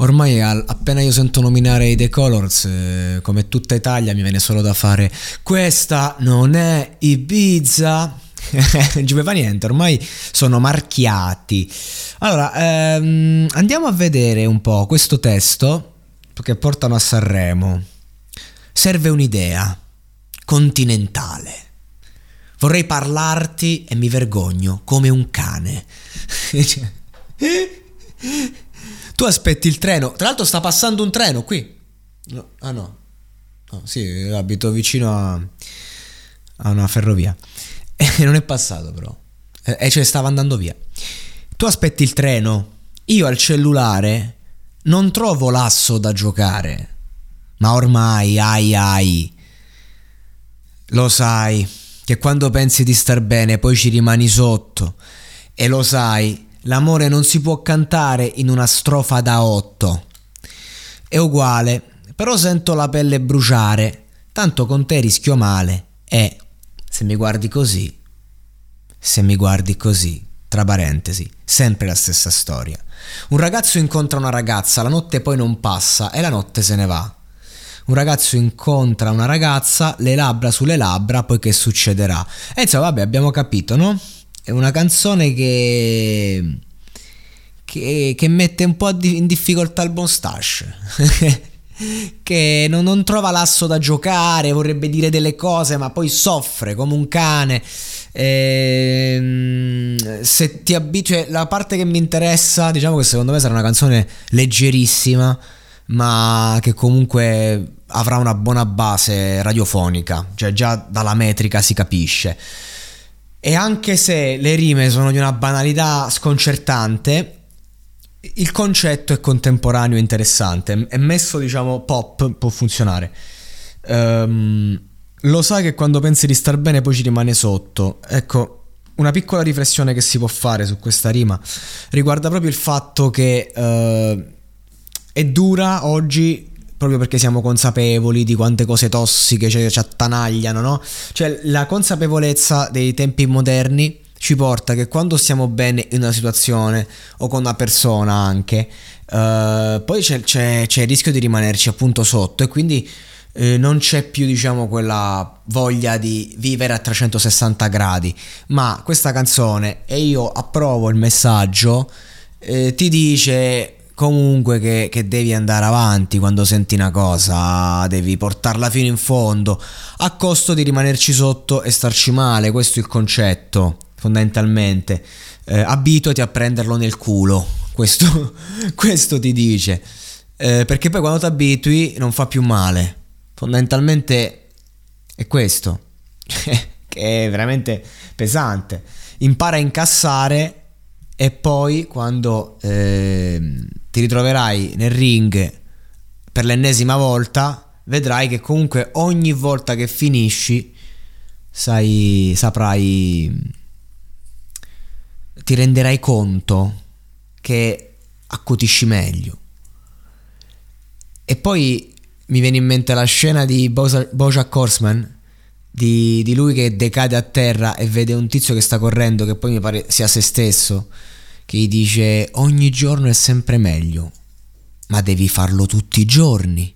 Ormai al- appena io sento nominare i The Colors, eh, come tutta Italia, mi viene solo da fare questa non è Ibiza. non ci fa niente, ormai sono marchiati. Allora, ehm, andiamo a vedere un po' questo testo che portano a Sanremo. Serve un'idea continentale. Vorrei parlarti e mi vergogno come un cane. Tu aspetti il treno. Tra l'altro sta passando un treno qui. No, ah no. no. Sì, abito vicino a, a una ferrovia. E non è passato però. E cioè stava andando via. Tu aspetti il treno. Io al cellulare non trovo l'asso da giocare. Ma ormai, ai ai. Lo sai che quando pensi di star bene poi ci rimani sotto. E lo sai L'amore non si può cantare in una strofa da otto. È uguale, però sento la pelle bruciare, tanto con te rischio male. E, se mi guardi così, se mi guardi così, tra parentesi, sempre la stessa storia. Un ragazzo incontra una ragazza, la notte poi non passa e la notte se ne va. Un ragazzo incontra una ragazza, le labbra sulle labbra, poi che succederà? E insomma, vabbè, abbiamo capito, no? È una canzone che, che, che mette un po' in difficoltà il Bonstache. che non, non, trova l'asso da giocare, vorrebbe dire delle cose, ma poi soffre come un cane. Ehm, se ti abitui, cioè, la parte che mi interessa, diciamo che secondo me sarà una canzone leggerissima, ma che comunque avrà una buona base radiofonica, cioè già dalla metrica si capisce. E anche se le rime sono di una banalità sconcertante, il concetto è contemporaneo e interessante. È messo, diciamo, pop, può funzionare. Um, lo sai che quando pensi di star bene poi ci rimane sotto. Ecco, una piccola riflessione che si può fare su questa rima riguarda proprio il fatto che uh, è dura oggi proprio perché siamo consapevoli di quante cose tossiche ci, ci attanagliano, no? Cioè la consapevolezza dei tempi moderni ci porta che quando stiamo bene in una situazione o con una persona anche, uh, poi c'è, c'è, c'è, il rischio di rimanerci appunto sotto e quindi uh, non c'è più diciamo quella voglia di vivere a 360 gradi, ma questa canzone, e io approvo il messaggio, eh, ti dice comunque che, che, devi andare avanti quando senti una cosa, devi portarla fino in fondo, a costo di rimanerci sotto e starci male, questo è il concetto fondamentalmente. Eh, abituati a prenderlo nel culo, questo, questo ti dice, eh, perché poi quando ti abitui non fa più male, fondamentalmente è questo, che è veramente pesante. Impara a incassare e poi quando eh, ti ritroverai nel ring per l'ennesima volta, vedrai che comunque ogni volta che finisci sai, saprai, ti renderai conto che accutisci meglio. E poi mi viene in mente la scena di Bojack Horseman di, di, lui che decade a terra e vede un tizio che sta correndo che poi mi pare sia se stesso che gli dice ogni giorno è sempre meglio, ma devi farlo tutti i giorni.